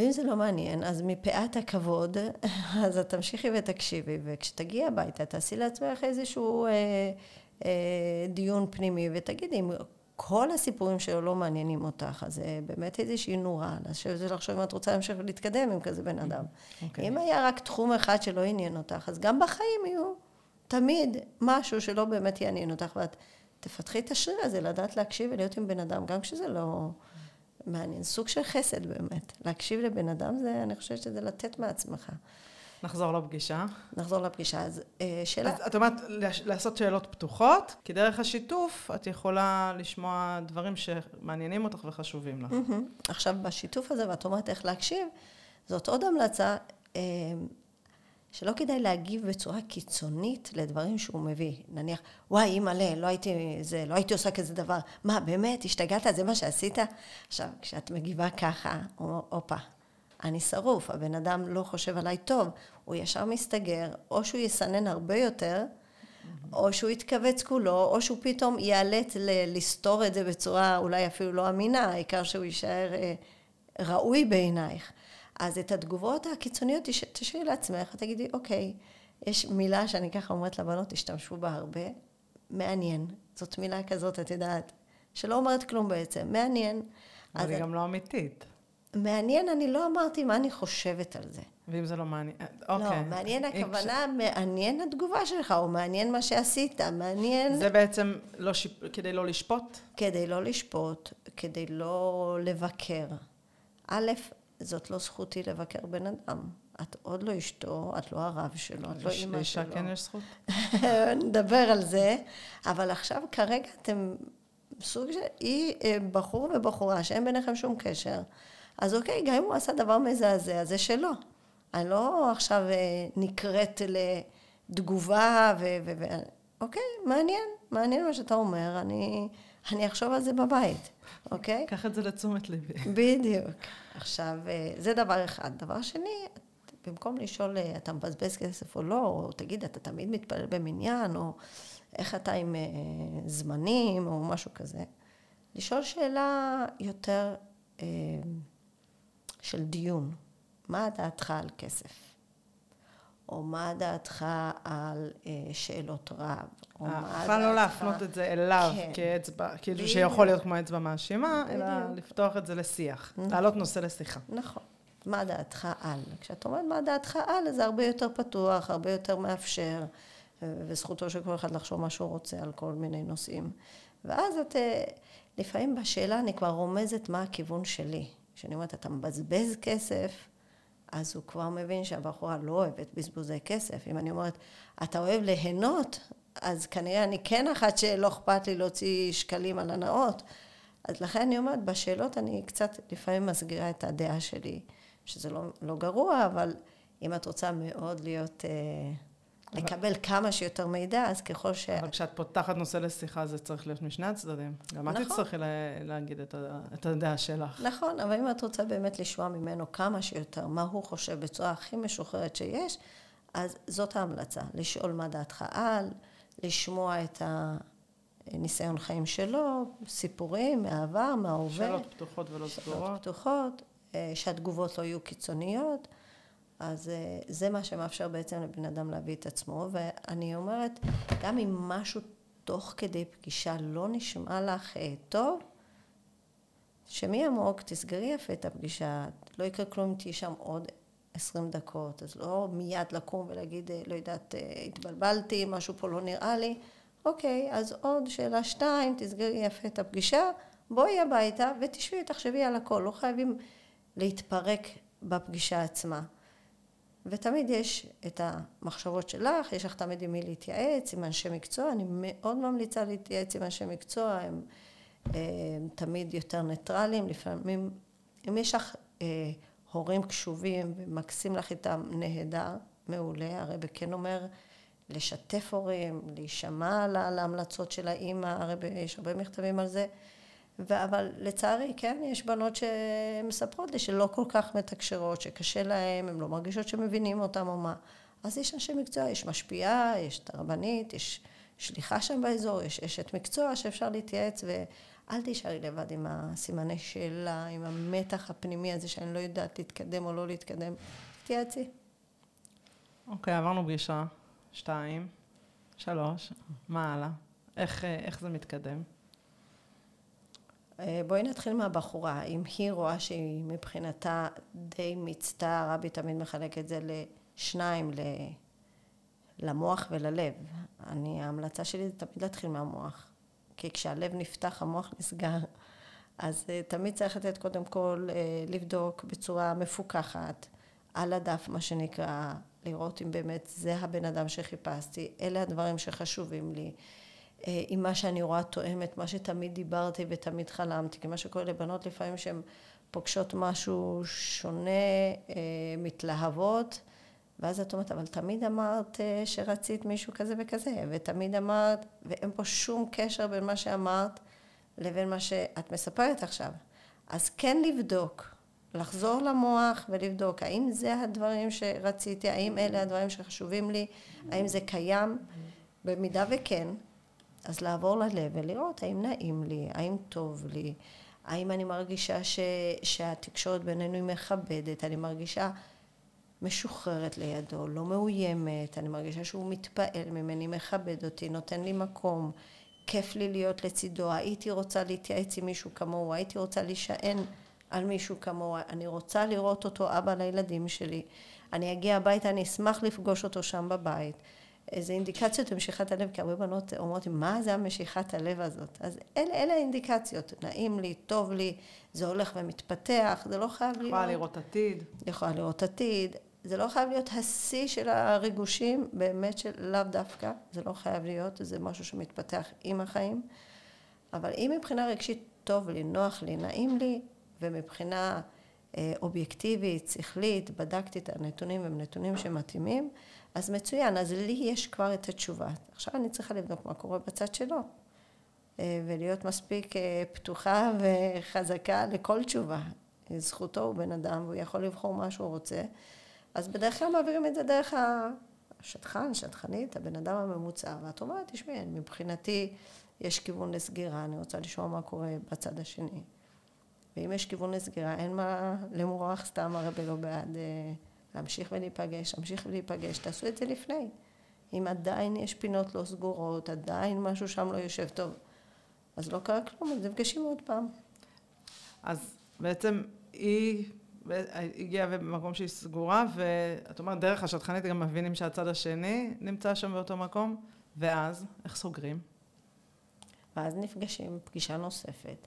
ואם זה לא מעניין, אז מפאת הכבוד, אז את תמשיכי ותקשיבי, וכשתגיעי הביתה, תעשי לעצמך איזשהו אה, אה, דיון פנימי, ותגידי, אם כל הסיפורים שלו לא מעניינים אותך, אז זה באמת איזושהי נורה, לשבת ולחשוב אם את רוצה להמשיך ולהתקדם עם כזה בן אדם. אוקיי. אם היה רק תחום אחד שלא עניין אותך, אז גם בחיים יהיו תמיד משהו שלא באמת יעניין אותך, ואת תפתחי את השריר הזה, לדעת להקשיב ולהיות עם בן אדם, גם כשזה לא מעניין. סוג של חסד באמת. להקשיב לבן אדם זה, אני חושבת שזה לתת מעצמך. נחזור לפגישה. נחזור לפגישה. אז אה, שאלה... אז את אומרת לעשות שאלות פתוחות, כי דרך השיתוף את יכולה לשמוע דברים שמעניינים אותך וחשובים לך. עכשיו, בשיתוף הזה, ואת אומרת איך להקשיב, זאת עוד המלצה, אה, שלא כדאי להגיב בצורה קיצונית לדברים שהוא מביא. נניח, וואי, אימא'לה, לא הייתי, לא הייתי עושה כזה דבר. מה, באמת, השתגעת? זה מה שעשית? עכשיו, כשאת מגיבה ככה, הוא אומר, הופה, אני שרוף, הבן אדם לא חושב עליי טוב, הוא ישר מסתגר, או שהוא יסנן הרבה יותר, או שהוא יתכווץ כולו, או שהוא פתאום ייאלץ ל- לסתור את זה בצורה אולי אפילו לא אמינה, העיקר שהוא יישאר אה, ראוי בעינייך. אז את התגובות הקיצוניות תש- תשאירי לעצמך, תגידי, אוקיי, יש מילה שאני ככה אומרת לבנות, תשתמשו בה הרבה, מעניין. זאת מילה כזאת, את יודעת, שלא אומרת כלום בעצם, מעניין. אבל היא גם לא אמיתית. מעניין, אני לא אמרתי מה אני חושבת על זה. ואם זה לא מעניין, אה, לא, אוקיי. מעניין אם הכוונה, מעניין התגובה שלך, או מעניין מה שעשית, מעניין... זה בעצם לא שיפ... כדי לא לשפוט? כדי לא לשפוט, כדי לא לבקר. א', זאת לא זכותי לבקר בן אדם. את עוד לא אשתו, את לא הרב שלו, את לא אימא לאישה שלו. כן יש זכות? נדבר על זה, אבל עכשיו כרגע אתם סוג של... היא אה, בחור ובחורה שאין ביניכם שום קשר. אז אוקיי, גם אם הוא עשה דבר מזעזע, זה שלו. אני לא עכשיו אה, נקראת לתגובה ו... ו, ו אוקיי, מעניין, מעניין מה שאתה אומר, אני, אני אחשוב על זה בבית, אוקיי? קח את זה לתשומת ליבי. בדיוק. עכשיו, אה, זה דבר אחד. דבר שני, במקום לשאול, אה, אתה מבזבז כסף או לא, או תגיד, אתה תמיד מתפלל במניין, או איך אתה עם אה, זמנים, או משהו כזה, לשאול שאלה יותר אה, של דיון. מה דעתך על כסף? או מה דעתך על אה, שאלות רב? או מה בכלל לא דעתך- להפנות את זה אליו כן. כאצבע, כאילו בדיוק. שיכול להיות כמו אצבע מאשימה, אלא בדיוק. לפתוח את זה לשיח, נכון. להעלות נושא לשיחה. נכון. מה דעתך על? כשאת אומרת מה דעתך על, זה הרבה יותר פתוח, הרבה יותר מאפשר, וזכותו של כל אחד לחשוב מה שהוא רוצה על כל מיני נושאים. ואז את, אה, לפעמים בשאלה אני כבר רומזת מה הכיוון שלי. כשאני אומרת, אתה מבזבז כסף, אז הוא כבר מבין שהבחורה לא אוהבת בזבוזי כסף. אם אני אומרת, אתה אוהב ליהנות, אז כנראה אני כן אחת שלא אכפת לי להוציא שקלים על הנאות. אז לכן אני אומרת, בשאלות אני קצת לפעמים מסגירה את הדעה שלי, שזה לא, לא גרוע, אבל אם את רוצה מאוד להיות... אה, לקבל כמה שיותר מידע, אז ככל ש... אבל כשאת פותחת נושא לשיחה, זה צריך להיות משני הצדדים. גם את נכון. תצטרכי לה, להגיד את, את הדעה שלך. נכון, אבל אם את רוצה באמת לשמוע ממנו כמה שיותר מה הוא חושב בצורה הכי משוחררת שיש, אז זאת ההמלצה, לשאול מה דעתך על, לשמוע את הניסיון חיים שלו, סיפורים מהעבר, מההווה. שאלות פתוחות ולא סגורות. שאלות פתוחות, אה, שהתגובות לא יהיו קיצוניות. אז אה, זה מה שמאפשר בעצם לבן אדם להביא את עצמו, ואני אומרת, גם אם משהו תוך כדי פגישה לא נשמע לך אה, טוב, שמי עמוק, תסגרי יפה את הפגישה, לא יקרה כלום אם תהיי שם עוד עשרים דקות, אז לא מיד לקום ולהגיד, אה, לא יודעת, התבלבלתי, משהו פה לא נראה לי, אוקיי, אז עוד שאלה שתיים, תסגרי יפה את הפגישה, בואי הביתה ותשבי, תחשבי על הכל, לא חייבים להתפרק בפגישה עצמה. ותמיד יש את המחשבות שלך, יש לך תמיד עם מי להתייעץ, עם אנשי מקצוע, אני מאוד ממליצה להתייעץ עם אנשי מקצוע, הם, הם הם תמיד יותר ניטרלים, לפעמים, אם יש לך אה, הורים קשובים ומקסים לך איתם נהדר, מעולה, הרי בכן אומר לשתף הורים, להישמע להמלצות של האימא, הרי יש הרבה מכתבים על זה, אבל לצערי, כן, יש בנות שמספרות לי שלא כל כך מתקשרות, שקשה להן, הן לא מרגישות שמבינים אותן או מה. אז יש אנשי מקצוע, יש משפיעה, יש את הרבנית, יש שליחה שם באזור, יש אשת מקצוע שאפשר להתייעץ, ואל תישארי לבד עם הסימני שאלה, עם המתח הפנימי הזה שאני לא יודעת להתקדם או לא להתקדם. תתייעצי. אוקיי, okay, עברנו פגישה, שתיים, שלוש, מה הלאה? איך, איך זה מתקדם? אה, בואי נתחיל מהבחורה. אם היא רואה שהיא מבחינתה די מיצתה, רבי תמיד מחלק את זה לשניים, למוח וללב. אני, ההמלצה שלי זה תמיד להתחיל מהמוח. כי כשהלב נפתח, המוח נסגר. אז אה, תמיד צריך לתת קודם כל אה, לבדוק בצורה מפוקחת, על הדף מה שנקרא, לראות אם באמת זה הבן אדם שחיפשתי, אלה הדברים שחשובים לי. אה, אם מה שאני רואה תואם את מה שתמיד דיברתי ותמיד חלמתי, כי מה שקורה לבנות לפעמים שהן פוגשות משהו שונה, אה, מתלהבות, ואז את אומרת, אבל תמיד אמרת אה, שרצית מישהו כזה וכזה, ותמיד אמרת, ואין פה שום קשר בין מה שאמרת לבין מה שאת מספרת עכשיו. אז כן לבדוק, לחזור למוח ולבדוק, האם זה הדברים שרציתי, האם אלה הדברים שחשובים לי, האם זה קיים, במידה וכן, אז לעבור ללב ולראות האם נעים לי, האם טוב לי, האם אני מרגישה ש, שהתקשורת בינינו היא מכבדת, אני מרגישה משוחררת לידו, לא מאוימת, אני מרגישה שהוא מתפעל ממני, מכבד אותי, נותן לי מקום, כיף לי להיות לצידו, הייתי רוצה להתייעץ עם מישהו כמוהו, הייתי רוצה להישען על מישהו כמוהו, אני רוצה לראות אותו אבא לילדים שלי, אני אגיע הביתה, אני אשמח לפגוש אותו שם בבית. איזה אינדיקציות למשיכת הלב, כי הרבה בנות אומרות מה זה המשיכת הלב הזאת? אז אלה, אלה האינדיקציות, נעים לי, טוב לי, זה הולך ומתפתח, זה לא חייב להיות... יכולה לראות עתיד. יכולה לראות עתיד. זה לא חייב להיות השיא של הריגושים, באמת של לאו דווקא, זה לא חייב להיות, זה משהו שמתפתח עם החיים. אבל אם מבחינה רגשית טוב לי, נוח לי, נעים לי, ומבחינה אה, אובייקטיבית, שכלית, בדקתי את הנתונים, הם נתונים שמתאימים, אז מצוין, אז לי יש כבר את התשובה. עכשיו אני צריכה לבדוק מה קורה בצד שלו. אה, ולהיות מספיק אה, פתוחה וחזקה לכל תשובה. זכותו הוא בן אדם והוא יכול לבחור מה שהוא רוצה. אז בדרך כלל מעבירים את זה דרך השטחן, שטחנית, הבן אדם הממוצע. ואת אומרת, תשמעי, מבחינתי יש כיוון לסגירה, אני רוצה לשמוע מה קורה בצד השני. ואם יש כיוון לסגירה, אין מה למרוח סתם הרבה לא בעד... להמשיך ולהיפגש, להמשיך ולהיפגש, תעשו את זה לפני. אם עדיין יש פינות לא סגורות, עדיין משהו שם לא יושב טוב, אז לא קרה כלום, אז נפגשים עוד פעם. אז בעצם היא הגיעה במקום שהיא סגורה, ואת אומרת, דרך השטחנית גם מבינים שהצד השני נמצא שם באותו מקום, ואז, איך סוגרים? ואז נפגשים פגישה נוספת,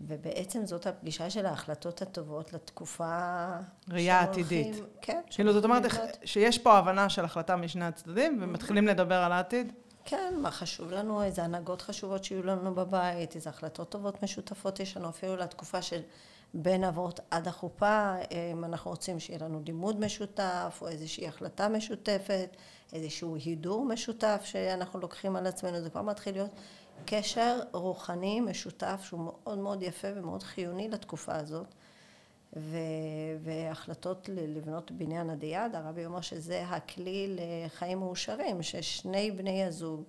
ובעצם זאת הפגישה של ההחלטות הטובות לתקופה... ראייה עתידית. כן. כאילו, זאת אומרת, שיש פה הבנה של החלטה משני הצדדים, ומתחילים לדבר על העתיד? כן, מה חשוב לנו, איזה הנהגות חשובות שיהיו לנו בבית, איזה החלטות טובות משותפות יש לנו, אפילו לתקופה של בין אבות עד החופה, אם אנחנו רוצים שיהיה לנו לימוד משותף, או איזושהי החלטה משותפת, איזשהו הידור משותף שאנחנו לוקחים על עצמנו, זה כבר מתחיל להיות קשר רוחני משותף שהוא מאוד מאוד יפה ומאוד חיוני לתקופה הזאת. ו... והחלטות לבנות בניין עדי יד, הרבי אומר שזה הכלי לחיים מאושרים, ששני בני הזוג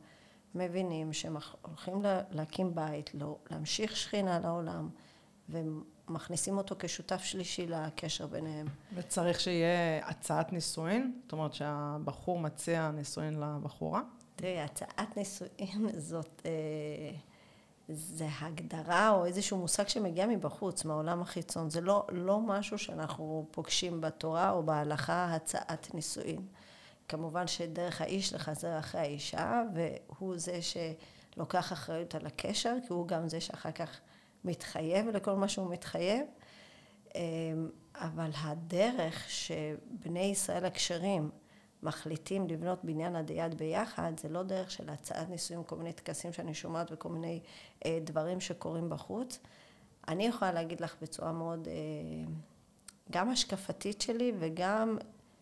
מבינים שהם הולכים להקים בית, לא, להמשיך שכינה לעולם, ומכניסים אותו כשותף שלישי לקשר ביניהם. וצריך שיהיה הצעת נישואין? זאת אומרת שהבחור מציע נישואין לבחורה? תראי, הצעת נישואין זאת... אה, זה הגדרה או איזשהו מושג שמגיע מבחוץ, מהעולם החיצון. זה לא, לא משהו שאנחנו פוגשים בתורה או בהלכה, הצעת נישואין. כמובן שדרך האיש לחזר אחרי האישה, והוא זה שלוקח אחריות על הקשר, כי הוא גם זה שאחר כך מתחייב לכל מה שהוא מתחייב. אמ, אבל הדרך שבני ישראל הכשרים מחליטים לבנות בניין עד יד ביחד, זה לא דרך של הצעת נישואים, כל מיני טקסים שאני שומעת וכל מיני אה, דברים שקורים בחוץ. אני יכולה להגיד לך בצורה מאוד, אה, גם השקפתית שלי וגם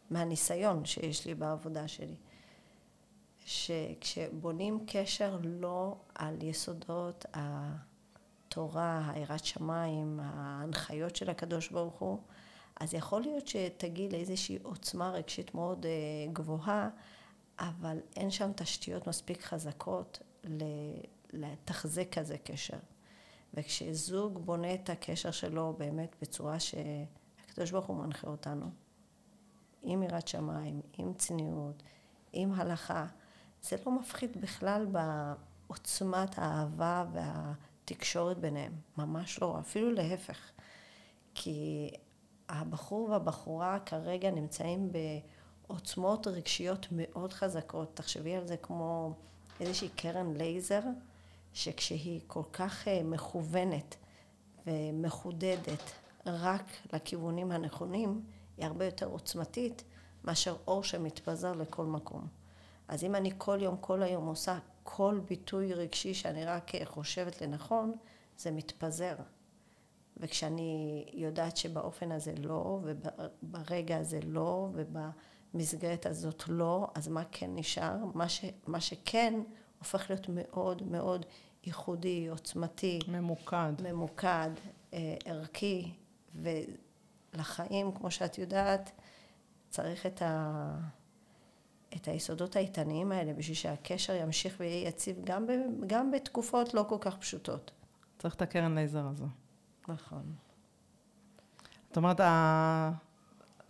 מהניסיון שיש לי בעבודה שלי, שכשבונים קשר לא על יסודות התורה, היראת שמיים, ההנחיות של הקדוש ברוך הוא, אז יכול להיות שתגיעי לאיזושהי עוצמה רגשית מאוד אה, גבוהה, אבל אין שם תשתיות מספיק חזקות לתחזק כזה קשר. וכשזוג בונה את הקשר שלו באמת בצורה שהקדוש ברוך הוא מנחה אותנו, עם יראת שמיים, עם צניעות, עם הלכה, זה לא מפחית בכלל בעוצמת האהבה והתקשורת ביניהם, ממש לא, אפילו להפך. כי הבחור והבחורה כרגע נמצאים בעוצמות רגשיות מאוד חזקות. תחשבי על זה כמו איזושהי קרן לייזר, שכשהיא כל כך אה, מכוונת ומחודדת רק לכיוונים הנכונים, היא הרבה יותר עוצמתית מאשר אור שמתפזר לכל מקום. אז אם אני כל יום, כל היום עושה כל ביטוי רגשי שאני רק אה, חושבת לנכון, זה מתפזר. וכשאני יודעת שבאופן הזה לא, וברגע הזה לא, ובמסגרת הזאת לא, אז מה כן נשאר? מה, ש, מה שכן הופך להיות מאוד מאוד ייחודי, עוצמתי. ממוקד. ממוקד, אה, ערכי, ולחיים, כמו שאת יודעת, צריך את, ה, את היסודות האיתניים האלה בשביל שהקשר ימשיך ויהיה יציב גם, ב, גם בתקופות לא כל כך פשוטות. צריך את הקרן לייזר הזו. נכון. זאת אומרת,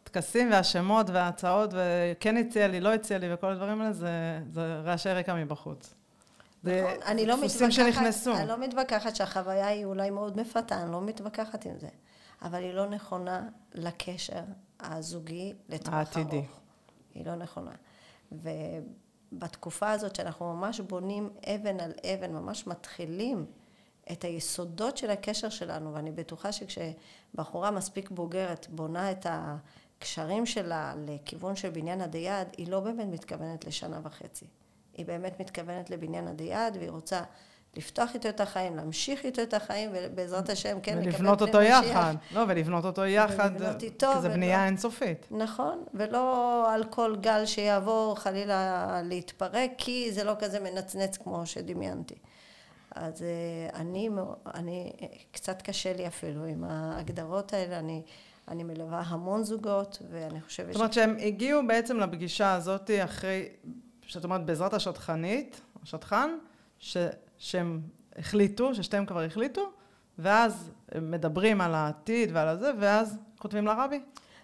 הטקסים והשמות וההצעות, וכן הציע לי, לא הציע לי, וכל הדברים האלה, זה, זה רעשי רקע מבחוץ. נכון, אני לא מתווכחת, שנכנסו. אני לא מתווכחת שהחוויה היא אולי מאוד מפתה, אני לא מתווכחת עם זה. אבל היא לא נכונה לקשר הזוגי לטווח העתידי. ארוך. היא לא נכונה. ובתקופה הזאת שאנחנו ממש בונים אבן על אבן, ממש מתחילים את היסודות של הקשר שלנו, ואני בטוחה שכשבחורה מספיק בוגרת בונה את הקשרים שלה לכיוון של בניין עדי יד, היא לא באמת מתכוונת לשנה וחצי. היא באמת מתכוונת לבניין עדי יד, והיא רוצה לפתוח איתו את החיים, להמשיך איתו את החיים, ובעזרת השם, כן, לקבל ולבנות אותו יחד. לא, ולבנות אותו יחד, איתו, כי זו בנייה אינסופית. נכון, ולא על כל גל שיעבור חלילה להתפרק, כי זה לא כזה מנצנץ כמו שדמיינתי. אז אה, אני, אני, קצת קשה לי אפילו עם ההגדרות האלה, אני, אני מלווה המון זוגות, ואני חושבת... זאת אומרת ש... שהם הגיעו בעצם לפגישה הזאת אחרי, שאת אומרת, בעזרת השטחנית, השטחן, ש, שהם החליטו, ששתיהם כבר החליטו, ואז מדברים על העתיד ועל הזה, ואז כותבים לרבי.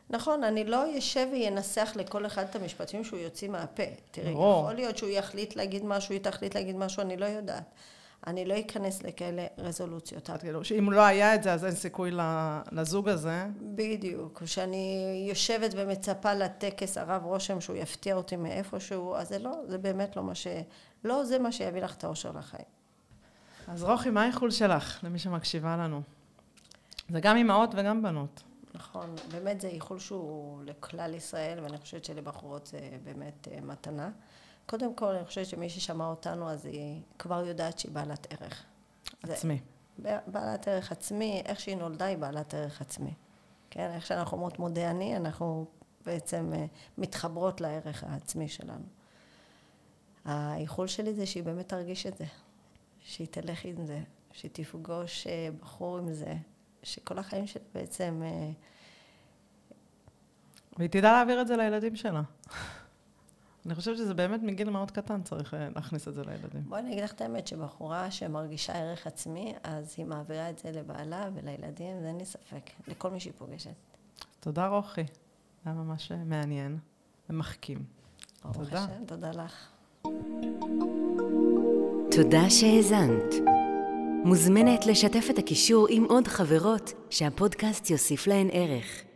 נכון, אני לא אשב וינסח לכל אחד את המשפטים שהוא יוציא מהפה. תראי, יכול להיות שהוא יחליט להגיד משהו, היא תחליט להגיד משהו, אני לא יודעת. אני לא אכנס לכאלה רזולוציות. את כאילו, שאם לא היה את זה, אז אין סיכוי לזוג הזה. בדיוק. כשאני יושבת ומצפה לטקס הרב רושם שהוא יפתיע אותי מאיפשהו, אז זה לא, זה באמת לא מה ש... לא זה מה שיביא לך את האושר לחיים. אז רוחי, מה האיחול שלך, למי שמקשיבה לנו? זה גם אימהות וגם בנות. נכון, באמת זה איחול שהוא לכלל ישראל, ואני חושבת שלבחורות זה באמת אה, מתנה. קודם כל, אני חושבת שמי ששמע אותנו, אז היא כבר יודעת שהיא בעלת ערך. זה- עצמי. בעלת ערך עצמי, איך שהיא נולדה היא בעלת ערך עצמי. כן, איך שאנחנו אומרות מודה אני, אנחנו בעצם אה, מתחברות לערך העצמי שלנו. האיחול שלי זה שהיא באמת תרגיש את זה, שהיא תלך עם זה, שהיא תפגוש אה, בחור עם זה, שכל החיים שלה בעצם... אה, והיא תדע להעביר את זה לילדים שלה. אני חושבת שזה באמת מגיל מאוד קטן צריך אה, להכניס את זה לילדים. בואי אני אגיד לך את האמת, שבחורה שמרגישה ערך עצמי, אז היא מעבירה את זה לבעלה ולילדים, ואין לי ספק, לכל מי שהיא פוגשת. תודה, רוחי. זה היה ממש אה, מעניין ומחכים. תודה. השם, תודה לך. תודה שהאזנת. מוזמנת לשתף את הקישור עם עוד חברות שהפודקאסט יוסיף להן ערך.